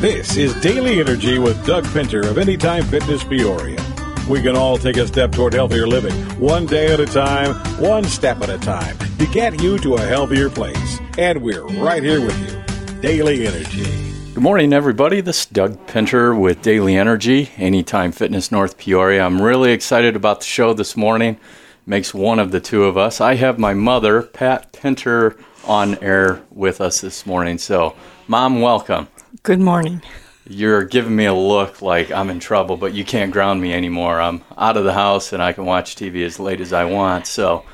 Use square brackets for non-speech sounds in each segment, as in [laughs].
This is Daily Energy with Doug Pinter of Anytime Fitness Peoria. We can all take a step toward healthier living, one day at a time, one step at a time, to get you to a healthier place. And we're right here with you. Daily Energy. Good morning, everybody. This is Doug Pinter with Daily Energy, Anytime Fitness North Peoria. I'm really excited about the show this morning. Makes one of the two of us. I have my mother, Pat Pinter, on air with us this morning. So, Mom, welcome. Good morning. You're giving me a look like I'm in trouble, but you can't ground me anymore. I'm out of the house and I can watch TV as late as I want. So,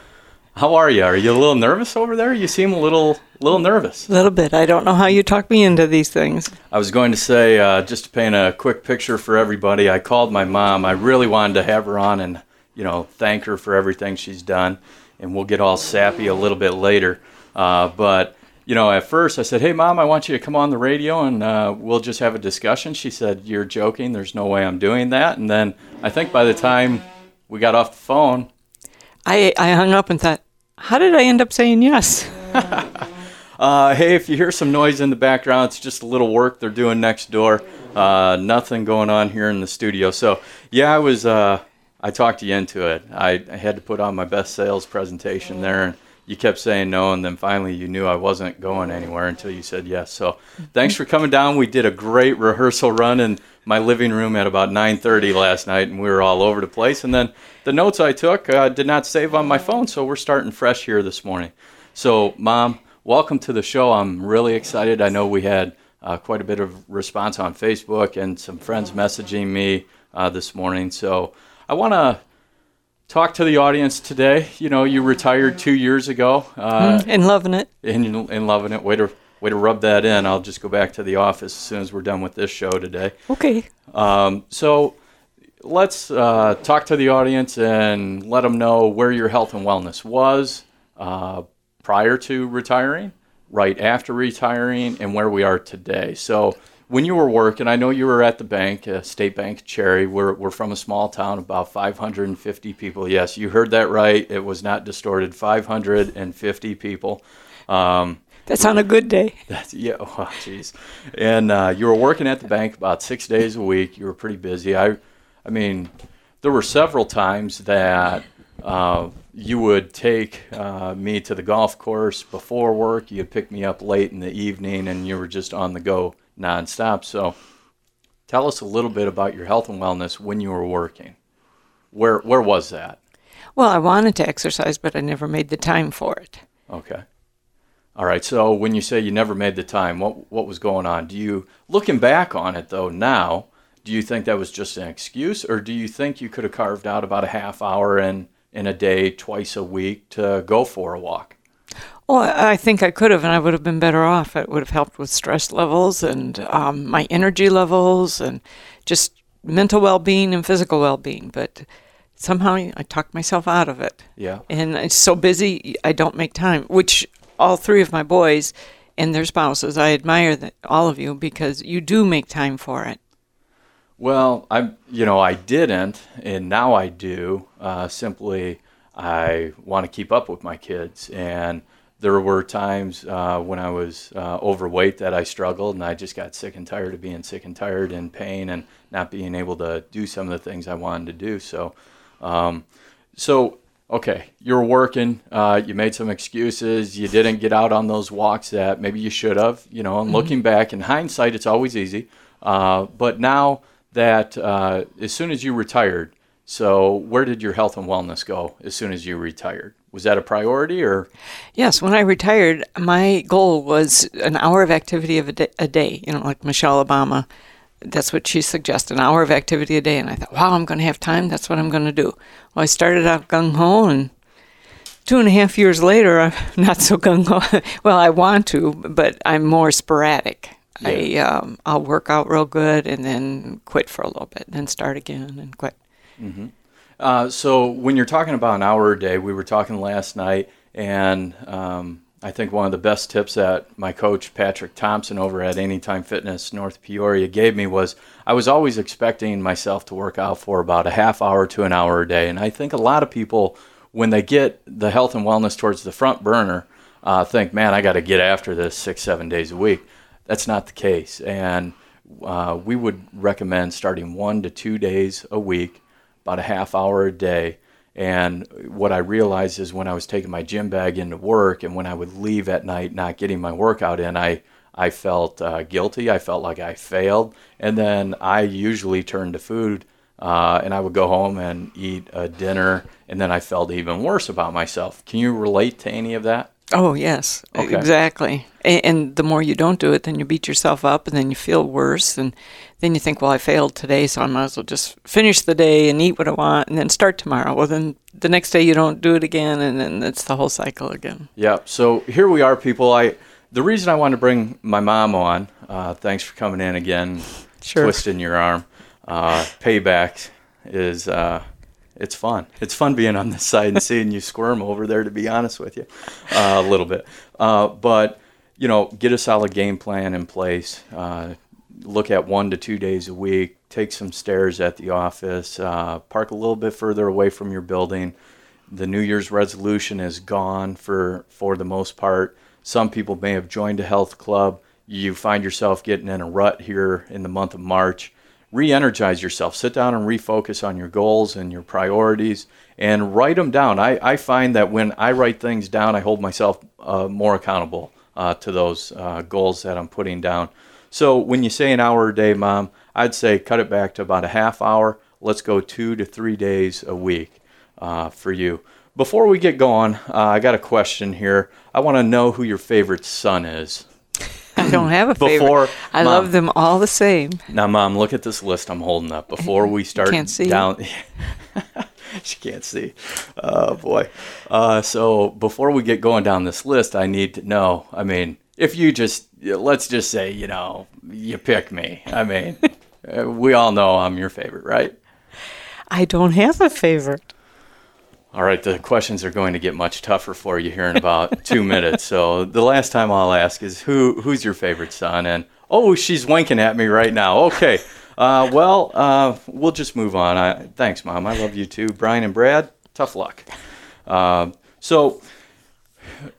how are you? Are you a little nervous over there? You seem a little little nervous. A little bit. I don't know how you talk me into these things. I was going to say, uh, just to paint a quick picture for everybody, I called my mom. I really wanted to have her on and, you know, thank her for everything she's done. And we'll get all sappy a little bit later. Uh, but you know, at first I said, "Hey, mom, I want you to come on the radio and uh, we'll just have a discussion." She said, "You're joking. There's no way I'm doing that." And then I think by the time we got off the phone, I I hung up and thought, "How did I end up saying yes?" [laughs] uh, hey, if you hear some noise in the background, it's just a little work they're doing next door. Uh, nothing going on here in the studio. So yeah, I was. Uh, I talked you into it. I, I had to put on my best sales presentation there and you kept saying no, and then finally you knew I wasn't going anywhere until you said yes. So thanks for coming down. We did a great rehearsal run in my living room at about 9:30 last night, and we were all over the place. And then the notes I took uh, did not save on my phone, so we're starting fresh here this morning. So, Mom, welcome to the show. I'm really excited. I know we had uh, quite a bit of response on Facebook and some friends messaging me uh, this morning. So I want to talk to the audience today. You know, you retired two years ago. Uh, mm, and loving it. And, and loving it. Way to, way to rub that in. I'll just go back to the office as soon as we're done with this show today. Okay. Um, so let's uh, talk to the audience and let them know where your health and wellness was uh, prior to retiring, right after retiring, and where we are today. So when you were working, I know you were at the bank, uh, State Bank Cherry. We're, we're from a small town, about 550 people. Yes, you heard that right. It was not distorted. 550 people. Um, that's on a good day. [laughs] That's yeah. Oh, jeez. And uh, you were working at the bank about six days a week. You were pretty busy. I, I mean, there were several times that uh, you would take uh, me to the golf course before work. You'd pick me up late in the evening, and you were just on the go nonstop. So tell us a little bit about your health and wellness when you were working. Where where was that? Well, I wanted to exercise, but I never made the time for it. Okay. All right. So when you say you never made the time, what what was going on? Do you looking back on it though now, do you think that was just an excuse or do you think you could have carved out about a half hour in in a day twice a week to go for a walk? Well, I think I could have, and I would have been better off. It would have helped with stress levels and um, my energy levels and just mental well being and physical well being. But somehow I talked myself out of it. Yeah. And it's so busy, I don't make time, which all three of my boys and their spouses, I admire that, all of you because you do make time for it. Well, I, you know, I didn't, and now I do. Uh, simply, I want to keep up with my kids, and there were times uh, when I was uh, overweight that I struggled, and I just got sick and tired of being sick and tired and pain and not being able to do some of the things I wanted to do. So, um, so okay, you're working, uh, you made some excuses, you didn't get out on those walks that maybe you should have. You know, and mm-hmm. looking back in hindsight, it's always easy. Uh, but now that uh, as soon as you retired, so where did your health and wellness go as soon as you retired? Was that a priority or? Yes when i retired my goal was an hour of activity of a day, a day, you know like michelle obama that's what she suggested an hour of activity a day and i thought wow i'm going to have time that's what i'm going to do. Well i started out gung-ho and two and a half years later i'm [laughs] not so gung-ho. [laughs] Well i want to but i'm more sporadic. Yeah. i um, i'll work out real good and then quit for a little bit and then start again and quit. Mm-hmm. Uh, so when you're talking about an hour a day, we were talking last night, and um, I think one of the best tips that my coach Patrick Thompson over at Anytime Fitness North Peoria gave me was I was always expecting myself to work out for about a half hour to an hour a day, and I think a lot of people when they get the health and wellness towards the front burner uh, think, man, I got to get after this six seven days a week. That's not the case, and uh, we would recommend starting one to two days a week, about a half hour a day. And what I realized is when I was taking my gym bag into work and when I would leave at night not getting my workout in, I, I felt uh, guilty. I felt like I failed. And then I usually turned to food uh, and I would go home and eat a dinner. And then I felt even worse about myself. Can you relate to any of that? Oh, yes, Okay. exactly. And, and the more you don't do it, then you beat yourself up and then you feel worse. And then you think, well, I failed today, so I might as well just finish the day and eat what I want and then start tomorrow. Well, then the next day you don't do it again, and then it's the whole cycle again. Yeah. So here we are, people. I the reason I wanted to bring my mom on. Uh, thanks for coming in again, Sure. twisting your arm. Uh, payback is uh, it's fun. It's fun being on this side and [laughs] seeing you squirm over there. To be honest with you, uh, a little bit. Uh, but you know, get a solid game plan in place. Uh, look at one to two days a week. Take some stairs at the office. Uh, park a little bit further away from your building the New Year's resolution is gone for for the most part. Some people may have joined a health club. You find yourself getting in a rut here in the month of March. Re-energize yourself. Sit down and refocus on your goals and your priorities, and write them down. I, I find that when I write things down, I hold myself uh, more accountable uh, to those uh, goals that I'm putting down. So when you say an hour a day, mom, I'd say cut it back to about a half hour. Let's go two to three days a week uh, for you. Before we get going, uh, I got a question here. I want to know who your favorite son is. I don't have a favorite. Before- I Mom. love them all the same. Now, mom, look at this list I'm holding up. Before we start Can't see. down, [laughs] she can't see. Oh boy. Uh, so before we get going down this list, I need to know. I mean, if you just let's just say, you know, you pick me. I mean, [laughs] we all know I'm your favorite, right? I don't have a favorite. All right, the questions are going to get much tougher for you here in about [laughs] two minutes. So the last time I'll ask is who who's your favorite son? And oh, she's winking at me right now. Okay, uh, well, uh, we'll just move on. I, thanks, mom. I love you too, Brian and Brad. Tough luck. Um so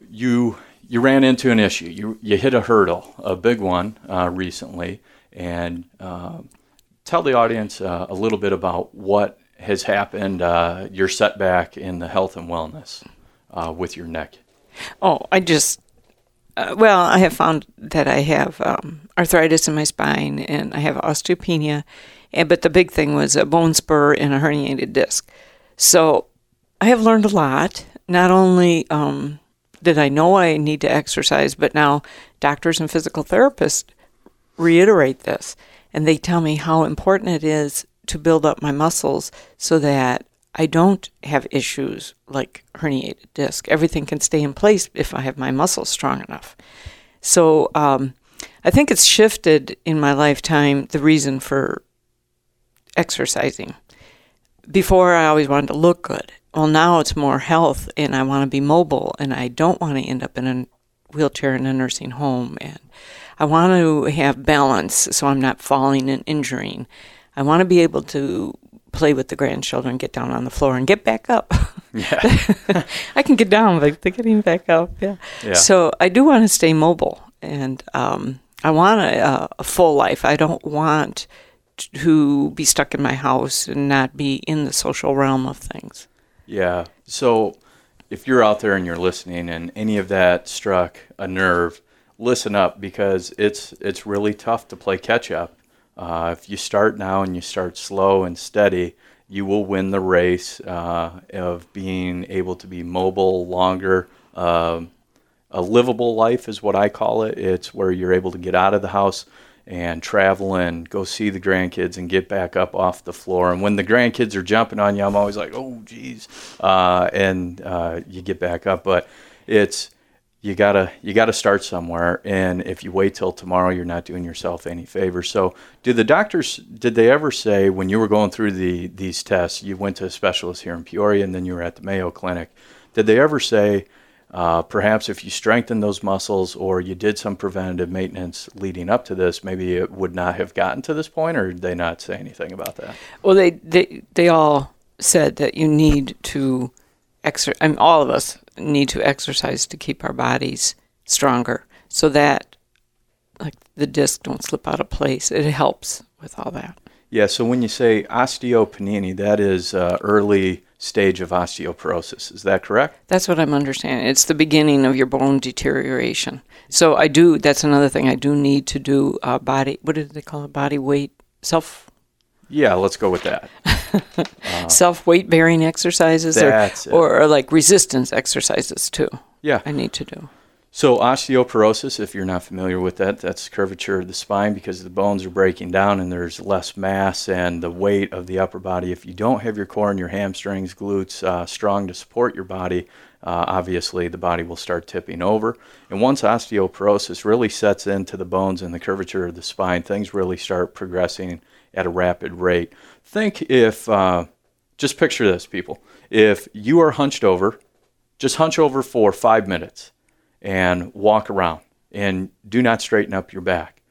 you you ran into an issue. You you hit a hurdle, a big one, uh, recently, and uh, tell the audience uh, a little bit about what has happened, uh, your setback in the health and wellness uh, with your neck. Oh, I just, uh, well, I have found that I have um, arthritis in my spine and I have osteopenia, and but the big thing was a bone spur and a herniated disc. So I have learned a lot. Not only um, did I know I need to exercise, but now doctors and physical therapists reiterate this and they tell me how important it is to build up my muscles so that I don't have issues like herniated disc. Everything can stay in place if I have my muscles strong enough. So um, I think it's shifted in my lifetime the reason for exercising. Before, I always wanted to look good. Well, now it's more health, and I want to be mobile, and I don't want to end up in a wheelchair in a nursing home. And I want to have balance so I'm not falling and injuring. I want to be able to play with the grandchildren, get down on the floor, and get back up. [laughs] Yeah. [laughs] I can get down, but the getting back up, yeah. Yeah. So I do want to stay mobile, and um, I want a, a full life. I don't want to be stuck in my house and not be in the social realm of things. Yeah. So if you're out there and you're listening and any of that struck a nerve, listen up because it's it's really tough to play catch up. Uh, if you start now and you start slow and steady, you will win the race uh, of being able to be mobile longer. Um, a livable life is what I call it. It's where you're able to get out of the house and travel and go see the grandkids and get back up off the floor. And when the grandkids are jumping on you, I'm always like, oh, geez, uh, and uh, you get back up. But it's you gotta you gotta start somewhere. And if you wait till tomorrow, you're not doing yourself any favor So, did the doctors did they ever say when you were going through the these tests, you went to a specialist here in Peoria, and then you were at the Mayo Clinic? Did they ever say? Uh, perhaps if you strengthen those muscles or you did some preventative maintenance leading up to this, maybe it would not have gotten to this point, or did they not say anything about that? Well, they they they all said that you need to exer. I mean, all of us need to exercise to keep our bodies stronger, so that like the disc don't slip out of place. It helps with all that. Yeah, so when you say osteopenia, that is uh, early stage of osteoporosis. Is that correct? That's what I'm understanding. It's the beginning of your bone deterioration. So I do. That's another thing. I do need to do uh, body. What do they call it? Body weight self Yeah, let's go with that. [laughs] [laughs] self weight bearing exercises or, or or like resistance exercises too. Yeah. I need to do. So osteoporosis, if you're not familiar with that, that's curvature of the spine because the bones are breaking down and there's less mass and the weight of the upper body. If you don't have your core and your hamstrings, glutes uh, strong to support your body, uh, obviously the body will start tipping over. And once osteoporosis really sets into the bones and the curvature of the spine, things really start progressing at a rapid rate. Think if, uh, just picture this, people. If you are hunched over, just hunch over for five minutes and walk around and do not straighten up your back.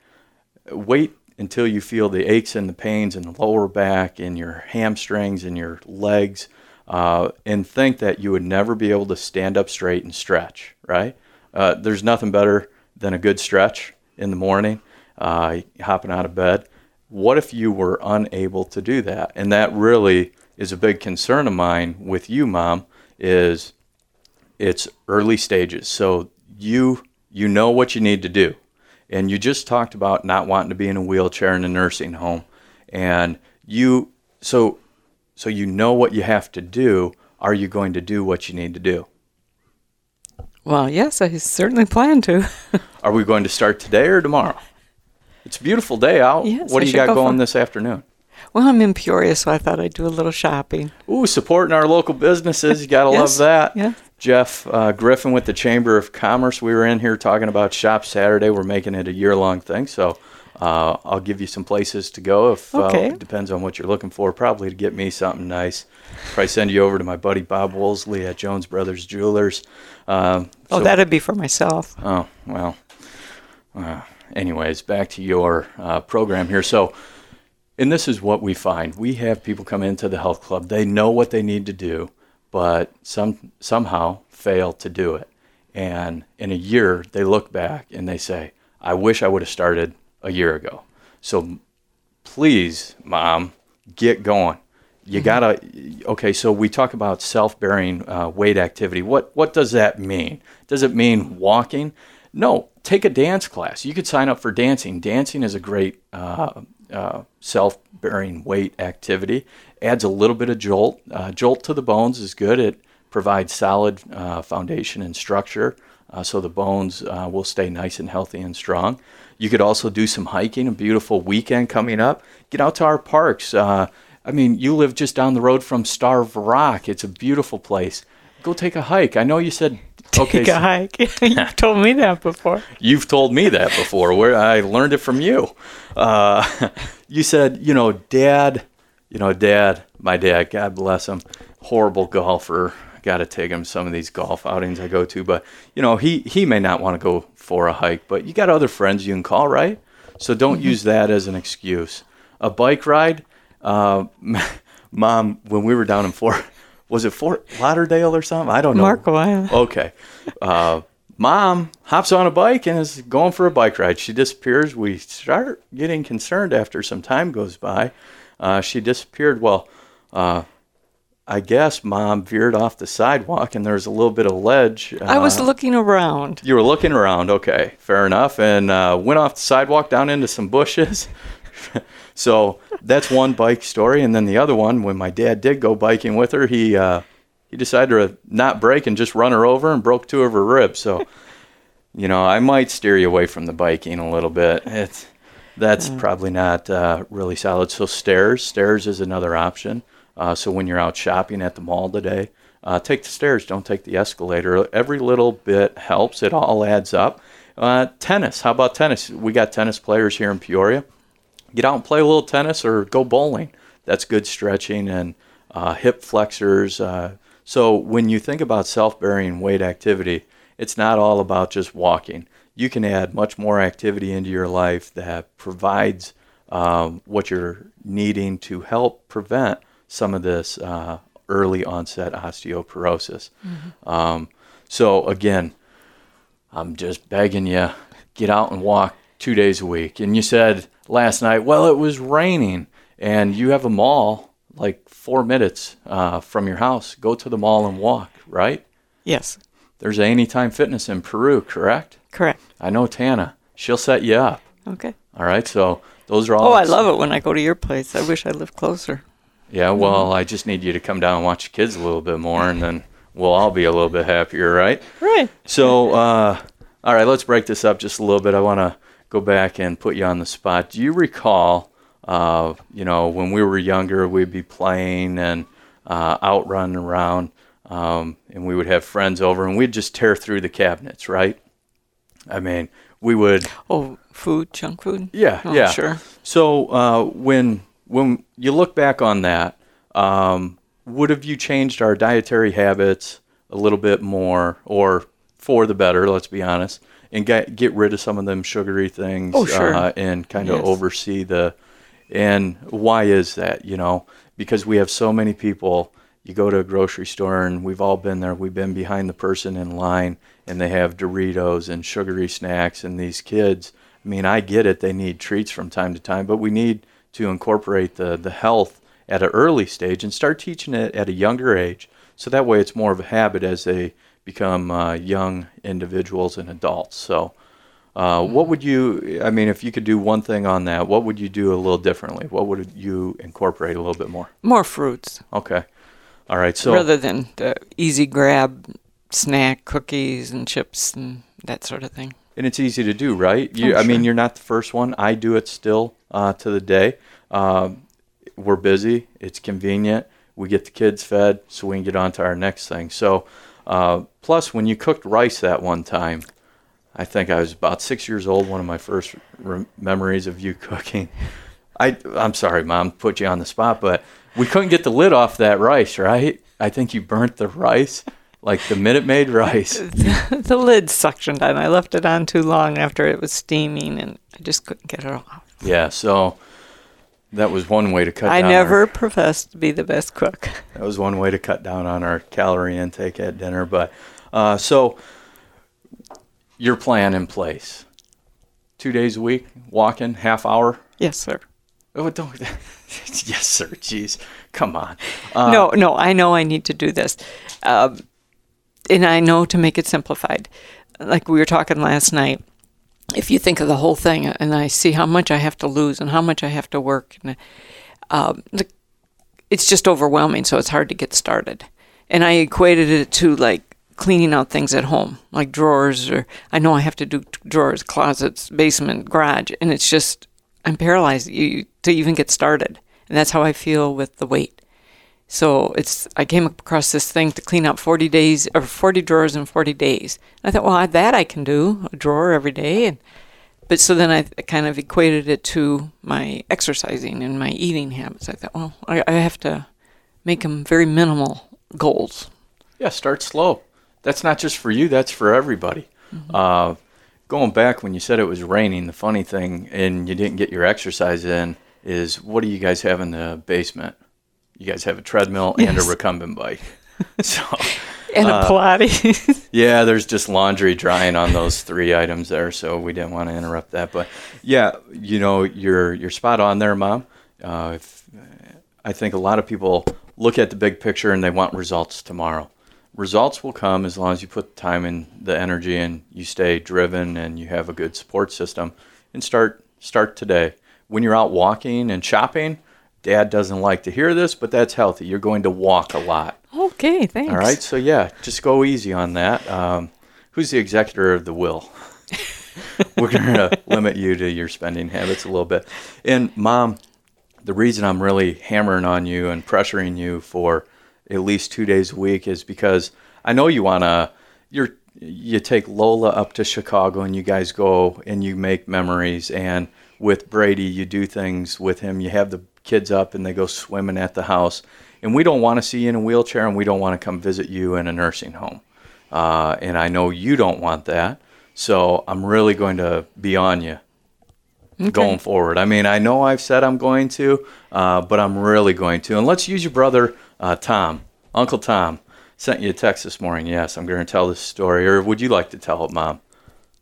Wait until you feel the aches and the pains in the lower back in your hamstrings in your legs uh, and think that you would never be able to stand up straight and stretch, right? Uh, there's nothing better than a good stretch in the morning, uh, hopping out of bed. What if you were unable to do that? And that really is a big concern of mine with you, mom, is it's early stages. So you you know what you need to do. And you just talked about not wanting to be in a wheelchair in a nursing home. And you so so you know what you have to do. Are you going to do what you need to do? Well, yes, I certainly plan to. [laughs] Are we going to start today or tomorrow? It's a beautiful day out. Yes, what I do you got go going this afternoon? well, I'm in Peoria, so I thought I'd do a little shopping. Ooh, supporting our local businesses. You got to [laughs] Yes, love that. yeah. Jeff uh, Griffin with the Chamber of Commerce. We were in here talking about Shop Saturday. We're making it a year long thing. So uh, I'll give you some places to go if Okay. uh, depends on what you're looking for. Probably to get me something nice. Probably send you over to my buddy Bob Woolsey at Jones Brothers Jewelers. Um, Oh, so- that'd be for myself. Oh, well. Uh, anyways, back to your uh, program here. So, and this is what we find. We have people come into the health club. They know what they need to do, but some somehow fail to do it. And in a year, they look back and they say, "I wish I would have started a year ago." So, please, mom, get going. You gotta. Okay, so we talk about self-bearing uh, weight activity. What what does that mean? Does it mean walking? No. Take a dance class. You could sign up for dancing. Dancing is a great uh, uh, self-bearing weight activity. Adds a little bit of jolt. Uh, jolt to the bones is good. It provides solid uh, foundation and structure, uh, so the bones uh, will stay nice and healthy and strong. You could also do some hiking. A beautiful weekend coming up. Get out to our parks. I mean, you live just down the road from Starve Rock. It's a beautiful place. Go take a hike. I know you said [laughs] okay. Take a hike. [laughs] You've [laughs] told me that before. You've told me that before. Where I learned it from you. Uh, you said, you know, Dad, you know, Dad, my dad, God bless him, horrible golfer. Got to take him some of these golf outings I go to, but you know, he he may not want to go for a hike, but you got other friends you can call, right? So don't use that as an excuse. A bike ride, uh, mom, when we were down in Fort, was it Fort Lauderdale or something? I don't know. Marco, Okay. Uh, mom hops on a bike and is going for a bike ride. She disappears. We start getting concerned after some time goes by. Uh, she disappeared. Well, uh, I guess mom veered off the sidewalk and there's a little bit of ledge. I was Uh, looking around. you were looking around. Okay, fair enough. And uh, went off the sidewalk down into some bushes. [laughs] so that's one bike story. And then the other one, when my dad did go biking with her, he uh, he decided to not brake and just run her over and broke two of her ribs. So, [laughs] you know, I might steer you away from the biking a little bit. It's that's probably not uh, really solid. So stairs, stairs is another option. Uh, so when you're out shopping at the mall today, uh, take the stairs. Don't take the escalator. Every little bit helps. It all adds up. Uh, tennis. How about tennis? We got tennis players here in Peoria. Get out and play a little tennis or go bowling. That's good stretching and uh, hip flexors. Uh, so when you think about self-bearing weight activity, it's not all about just walking. You can add much more activity into your life that provides um, what you're needing to help prevent some of this uh, early onset osteoporosis. Um, so again, I'm just begging you, get out and walk two days a week. And you said last night, well, it was raining, and you have a mall like four minutes uh, from your house. Go to the mall and walk, right? Yes, There's Anytime Fitness in Peru, correct? correct. I know Tana. She'll set you up. Okay. All right. So those are all. Oh, I love it when I go to your place. I wish I lived closer. Yeah. Well, I just need you to come down and watch the kids a little bit more, and then we'll all be a little bit happier, right? Right. So, uh, all right, let's break this up just a little bit. I want to go back and put you on the spot. Do you recall, uh, you know, when we were younger, we'd be playing and uh, out running around, um, and we would have friends over, and we'd just tear through the cabinets, right? I mean, we would. Oh, food, junk food. Yeah, Oh, yeah. Sure. So uh, when when you look back on that, um, would have you changed our dietary habits a little bit more, or for the better? Let's be honest, and get get rid of some of them sugary things, Oh, sure. uh, and kind of Yes. oversee the. And why is that? You know, because we have so many people. You go to a grocery store, and we've all been there. We've been behind the person in line, and they have Doritos and sugary snacks, and these kids. I mean, I get it; they need treats from time to time, but we need to incorporate the the health at an early stage and start teaching it at a younger age, so that way it's more of a habit as they become uh, young individuals and adults. So. Uh, what would you? I mean, if you could do one thing on that, what would you do a little differently? What would you incorporate a little bit more? More fruits Okay, all right. So rather than the easy grab snack cookies and chips and that sort of thing. and it's easy to do, right? You, Oh, I mean, you're not the first one. I do it still uh, to the day. Um, we're busy. It's convenient. We get the kids fed, so we can get on to our next thing. So, uh, plus, when you cooked rice that one time, I think I was about six years old. One of my first rem- memories of you [laughs] cooking. I, I'm sorry, Mom, put you on the spot, but we couldn't get the lid off that rice, right? I think you burnt the rice, like the Minute Maid rice. [laughs] the lid suctioned on. I left it on too long after it was steaming, and I just couldn't get it off. Yeah, so that was one way to cut. I down never Our, professed to be the best cook. [laughs] that was one way to cut down on our calorie intake at dinner. But uh, so your plan in place: two days a week, walking, half hour. Yes, sir. Oh, don't. [laughs] yes, sir. Jeez, come on. Uh, no, no, I know I need to do this. Um, and I know to make it simplified. Like we were talking last night, if you think of the whole thing and I see how much I have to lose and how much I have to work, and, um, the, it's just overwhelming, so it's hard to get started. And I equated it to like cleaning out things at home, like drawers, or I know I have to do drawers, closets, basement, garage, and it's just, I'm paralyzed to even get started. And that's how I feel with the weight. So it's I came across this thing to clean out 40 days or 40 drawers in 40 days. And I thought, well, that I can do a drawer every day. And but so then I kind of equated it to my exercising and my eating habits. I thought, well, I, I have to make them very minimal goals. Yeah, start slow. That's not just for you. That's for everybody. Uh, going back when you said it was raining, the funny thing, and you didn't get your exercise in, is what do you guys have in the basement? You guys have a treadmill and a recumbent bike. [laughs] so, And a Pilates. [laughs] yeah, there's just laundry drying on those three items there, so we didn't want to interrupt that. But yeah, you know, you're you're spot on there, Mom. Uh, if, I think a lot of people look at the big picture and they want results tomorrow. Results will come as long as you put the time and the energy and you stay driven and you have a good support system and start start today. When you're out walking and shopping, dad doesn't like to hear this, but that's healthy. You're going to walk a lot. okay, thanks. All right, so yeah, just go easy on that. Um, who's the executor of the will? [laughs] We're going to limit you to your spending habits a little bit. And mom, the reason I'm really hammering on you and pressuring you for at least two days a week is because I know you want to. You're you take Lola up to Chicago and you guys go and you make memories. And with Brady, you do things with him. You have the kids up and they go swimming at the house. And we don't want to see you in a wheelchair and we don't want to come visit you in a nursing home. Uh, and I know you don't want that. So I'm really going to be on you going forward. I mean, I know I've said I'm going to, uh, but I'm really going to. And let's use your brother, uh, Tom, Uncle Tom. Sent you a text this morning. Yes, I'm going to tell this story. Or would you like to tell it, Mom?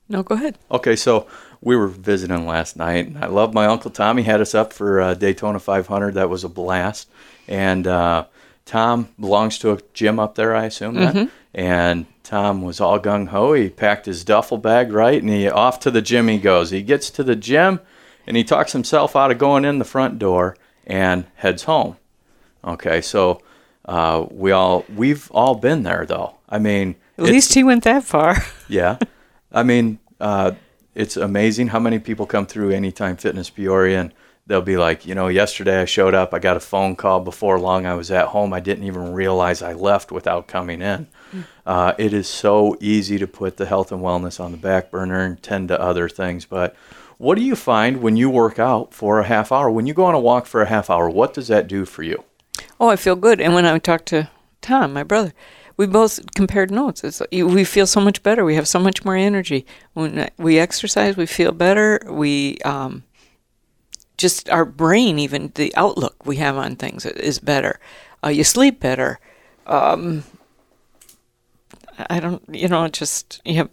No, go ahead. Okay, so we were visiting last night, and I love my uncle Tommy had us up for uh, Daytona 500. That was a blast, and uh, Tom belongs to a gym up there, I assume that. And Tom was all gung ho. He packed his duffel bag right, and he off to the gym he goes. He gets to the gym, and he talks himself out of going in the front door and heads home. Okay, so uh, we all we've all been there though. I mean, At least he went that far. yeah. I mean, uh, it's amazing how many people come through Anytime Fitness Peoria and they'll be like, you know, yesterday I showed up, I got a phone call before long, I was at home, I didn't even realize I left without coming in. Uh, it is so easy to put the health and wellness on the back burner and tend to other things. But what do you find when you work out for a half hour? When you go on a walk for a half hour, what does that do for you? Oh, I feel good. And when I talk to Tom, my brother, we both compared notes. It's we feel so much better. We have so much more energy when we exercise. We feel better. We um, just our brain, even the outlook we have on things is better. Uh, you sleep better. Um, I don't, you know, just you have,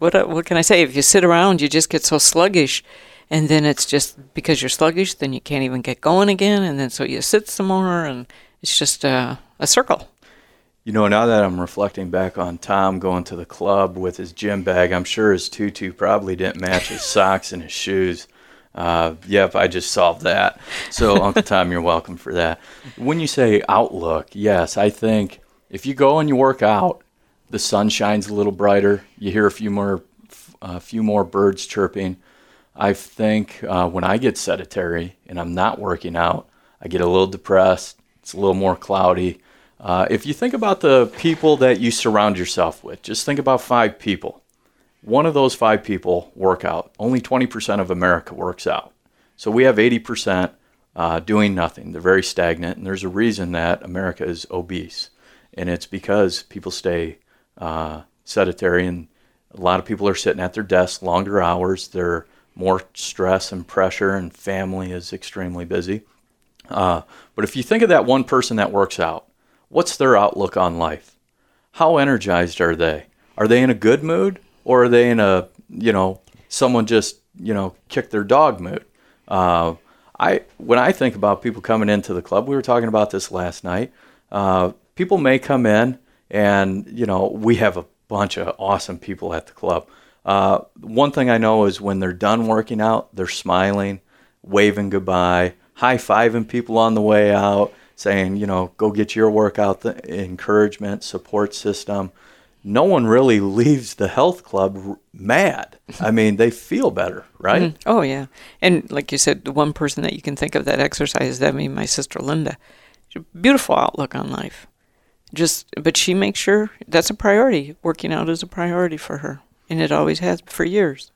what what can I say? If you sit around, you just get so sluggish, and then it's just because you're sluggish, then you can't even get going again, and then so you sit some more, and it's just a, a circle. You know, now that I'm reflecting back on Tom going to the club with his gym bag, I'm sure his tutu probably didn't match his socks and his shoes. Uh, yep, I just solved that. So, [laughs] Uncle Tom, you're welcome for that. When you say outlook, yes, I think if you go and you work out, the sun shines a little brighter. You hear a few more, a few more birds chirping. I think uh, when I get sedentary and I'm not working out, I get a little depressed. It's a little more cloudy. Uh, if you think about the people that you surround yourself with, just think about five people. One of those five people work out. Only 20% of America works out. So we have 80% uh, doing nothing. They're very stagnant, and there's a reason that America is obese. And it's because people stay uh, sedentary, and a lot of people are sitting at their desks longer hours. They're more stress and pressure, and family is extremely busy. Uh, but if you think of that one person that works out, what's their outlook on life? How energized are they? Are they in a good mood or are they in a, you know, someone just, you know, kicked their dog mood? Uh, I when I think about people coming into the club, we were talking about this last night. Uh, people may come in, and you know, we have a bunch of awesome people at the club. Uh, one thing I know is when they're done working out, they're smiling, waving goodbye, high fiving people on the way out, saying, you know, go get your workout, the encouragement, support system. No one really [laughs] leaves the health club r- mad. I mean, they feel better, mm-hmm. right? Oh yeah, and like you said, the one person that you can think of that exercises that mean my sister Linda. She Beautiful outlook on life. Just, but she makes sure that's a priority. Working out is a priority for her, and it always has for years.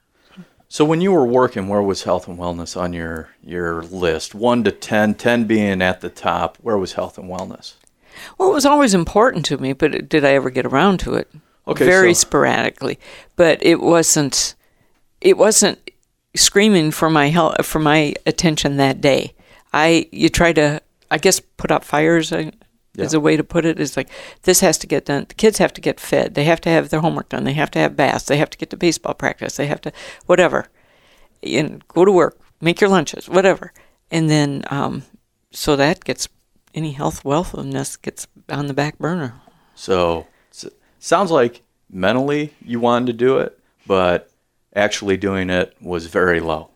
So when you were working, where was health and wellness on your your list? One to 10, 10 being at the top. Where was health and wellness? Well, it was always important to me, but did I ever get around to it? Okay, very so- sporadically. But it wasn't. It wasn't screaming for my help for my attention that day. I you try to I guess put out fires. Uh, Is a way to put it. Is like this has to get done. The kids have to get fed. They have to have their homework done. They have to have baths. They have to get to baseball practice. They have to whatever, and go to work. Make your lunches, whatever, and then um, so that gets any health wealthiness gets on the back burner. So s- sounds like mentally you wanted to do it, but actually doing it was very low.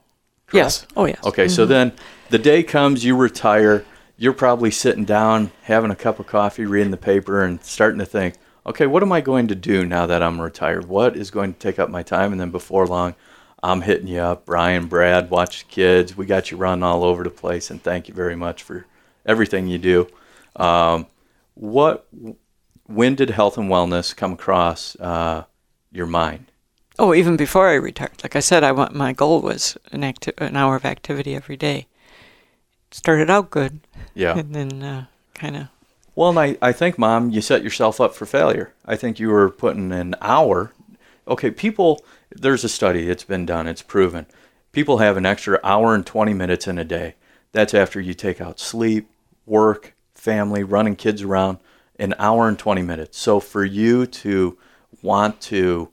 Yes. Oh yes. Okay, so then the day comes, you retire. You're probably sitting down, having a cup of coffee, reading the paper, and starting to think, okay, what am I going to do now that I'm retired? What is going to take up my time? And then before long, I'm hitting you up, Brian, Brad, watch the kids. We got you running all over the place, and thank you very much for everything you do. Um, what, when did health and wellness come across uh, your mind? Oh, even before I retired, like I said, I want my goal was an acti- an hour of activity every day. Started out good, Yeah. [laughs] and then uh, kind of Well, and I, I think, Mom, you set yourself up for failure. I think you were putting an hour. Okay, people, there's a study, it's been done, it's proven. People have an extra hour and 20 minutes in a day. That's after you take out sleep, work, family, running kids around, an hour and 20 minutes. So for you to want to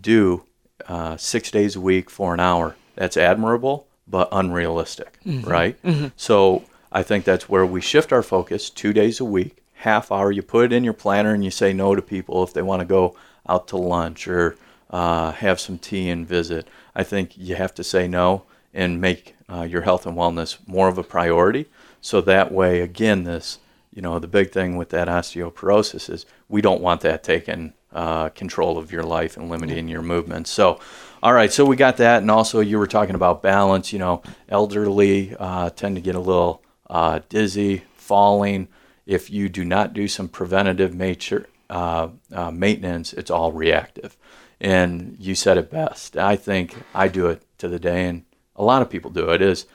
do uh, six days a week for an hour, that's admirable, but unrealistic, right? So I think that's where we shift our focus two days a week, half hour. You put it in your planner and you say no to people if they want to go out to lunch or uh, have some tea and visit. I think you have to say no and make uh, your health and wellness more of a priority. So that way, again, this, you know, the big thing with that osteoporosis is we don't want that taking uh, control of your life and limiting your movement. So, all right, so we got that, and also you were talking about balance. You know, elderly uh, tend to get a little uh, dizzy, falling. If you do not do some preventative nature, uh, uh, maintenance, it's all reactive. And you said it best. I think I do it to the day, and a lot of people do it. Is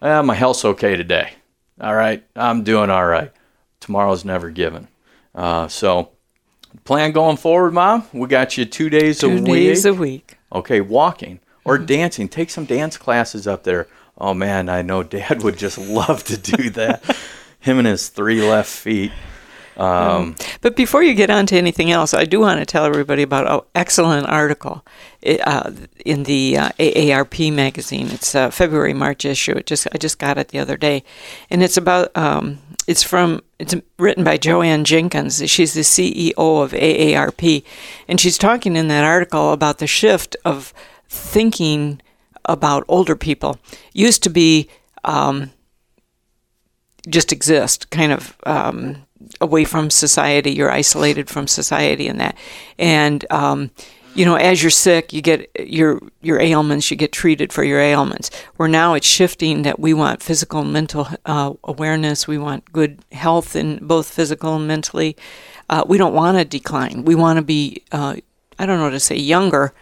eh, my health's okay today. All right, I'm doing all right. Tomorrow's never given. Uh, so, plan going forward, Mom. We got you two days a Two days a week. Okay, walking or dancing. Take some dance classes up there. Oh man, I know Dad would just [laughs] love to do that. Him and his three left feet. Um, But before you get on to anything else, I do want to tell everybody about an excellent article uh, in the uh, AARP magazine. It's a February March issue. It just I just got it the other day, and it's about um, it's from it's written by Jo Ann Jenkins. She's the CEO of AARP, and she's talking in that article about the shift of thinking about older people. Used to be. Um, just exist, kind of um, away from society. You're isolated from society and that. And um, you know, as you're sick, you get your your ailments. You get treated for your ailments. Where now it's shifting that we want physical and mental uh, awareness. We want good health in both physical and mentally. Uh, we don't want to decline. We want to be. Uh, I don't know how to say younger,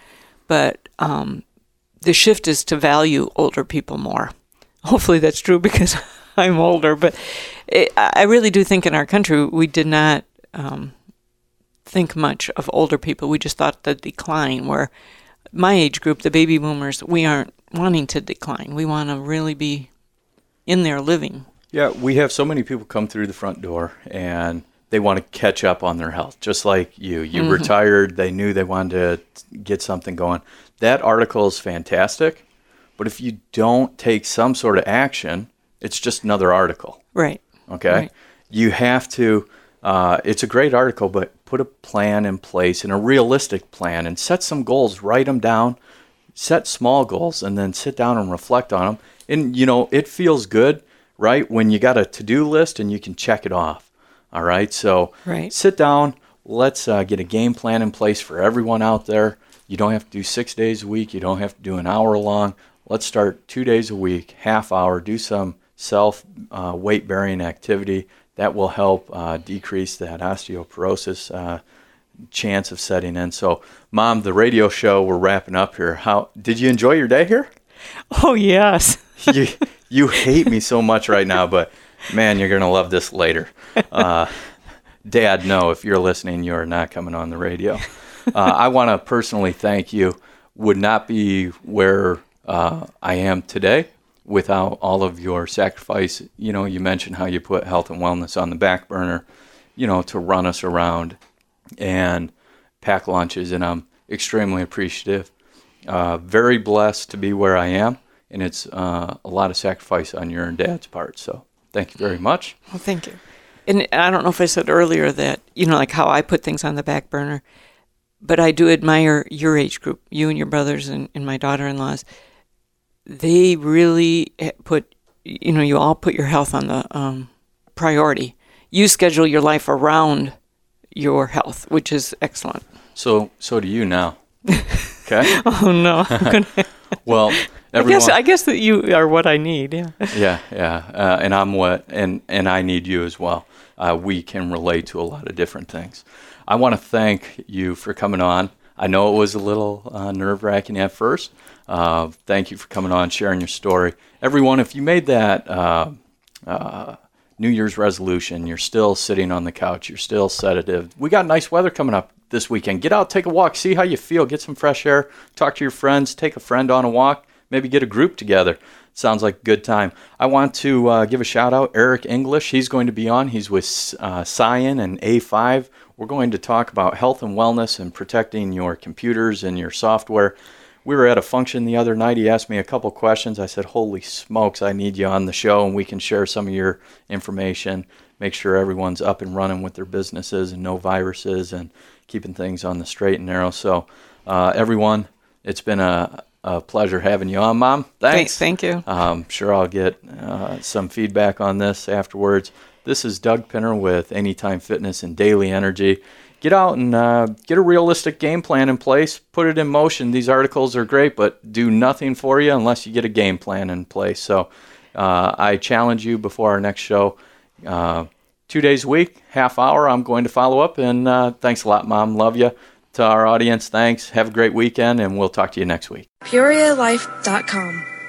but um, the shift is to value older people more. Hopefully that's true because [laughs] I'm older, but it, I really do think in our country we did not um, think much of older people. We just thought the decline. Where my age group, the baby boomers, we aren't wanting to decline. We want to really be in there living. Yeah, we have so many people come through the front door and they want to catch up on their health, just like you. You retired, they knew they wanted to get something going. That article is fantastic, but if you don't take some sort of action, it's just another article. Right. Okay, Right. you have to. Uh, it's a great article, but put a plan in place and a realistic plan, and set some goals. Write them down. Set small goals, and then sit down and reflect on them. And you know, it feels good, right, when you got a to-do list and you can check it off. All right, so Right. sit down. Let's uh, get a game plan in place for everyone out there. You don't have to do six days a week. You don't have to do an hour long. Let's start two days a week, half hour. Do some self uh, weight bearing activity that will help uh, decrease that osteoporosis uh, chance of setting in. So, Mom, the radio show we're wrapping up here. How did you enjoy your day here? Oh yes. [laughs] you you hate me so much right now, but man, you're gonna love this later. Uh, Dad, no, if you're listening, you are not coming on the radio. Uh, I want to personally thank you. Would not be where uh, I am today without all of your sacrifice. You know, you mentioned how you put health and wellness on the back burner. You know, to run us around and pack lunches, and I'm extremely appreciative. Uh, very blessed to be where I am, and it's uh, a lot of sacrifice on your and dad's part. So thank you very much. Well, thank you. And I don't know if I said earlier that, you know, like how I put things on the back burner, but I do admire your age group, you and your brothers and, and my daughter in laws. They really put, you know, you all put your health on the um, priority. You schedule your life around your health, which is excellent. So so do you now. [laughs] Okay. Oh, no. [laughs] [laughs] Well, I, everyone. guess, I guess that you are what I need. Yeah. yeah, yeah, uh, and I'm what, and and I need you as well. Uh, we can relate to a lot of different things. I want to thank you for coming on. I know it was a little uh, nerve wracking at first. Uh, thank you for coming on, sharing your story. Everyone, if you made that uh, uh, New Year's resolution, you're still sitting on the couch, you're still sedative. We got nice weather coming up this weekend. Get out, take a walk, see how you feel, get some fresh air, talk to your friends, take a friend on a walk, maybe get a group together. Sounds like a good time. I want to uh, give a shout out Eric English. He's going to be on. He's with uh, Cyan and A5. We're going to talk about health and wellness and protecting your computers and your software. we were at a function the other night. He asked me a couple questions. I said, "Holy smokes, I need you on the show, and we can share some of your information. Make sure everyone's up and running with their businesses and no viruses and keeping things on the straight and narrow." So, uh, everyone, it's been a, a, pleasure having you on, Mom. Thanks. Thank, thank you. I'm sure I'll get uh, some feedback on this afterwards. This is Doug Pinter with Anytime Fitness and Daily Energy get out and uh, get a realistic game plan in place, put it in motion. These articles are great, but do nothing for you unless you get a game plan in place. So uh, I challenge you before our next show. Uh, two days a week, half hour. I'm going to follow up. And uh, thanks a lot, Mom. Love you. To our audience, thanks. Have a great weekend, and we'll talk to you next week. PeoriaLife.com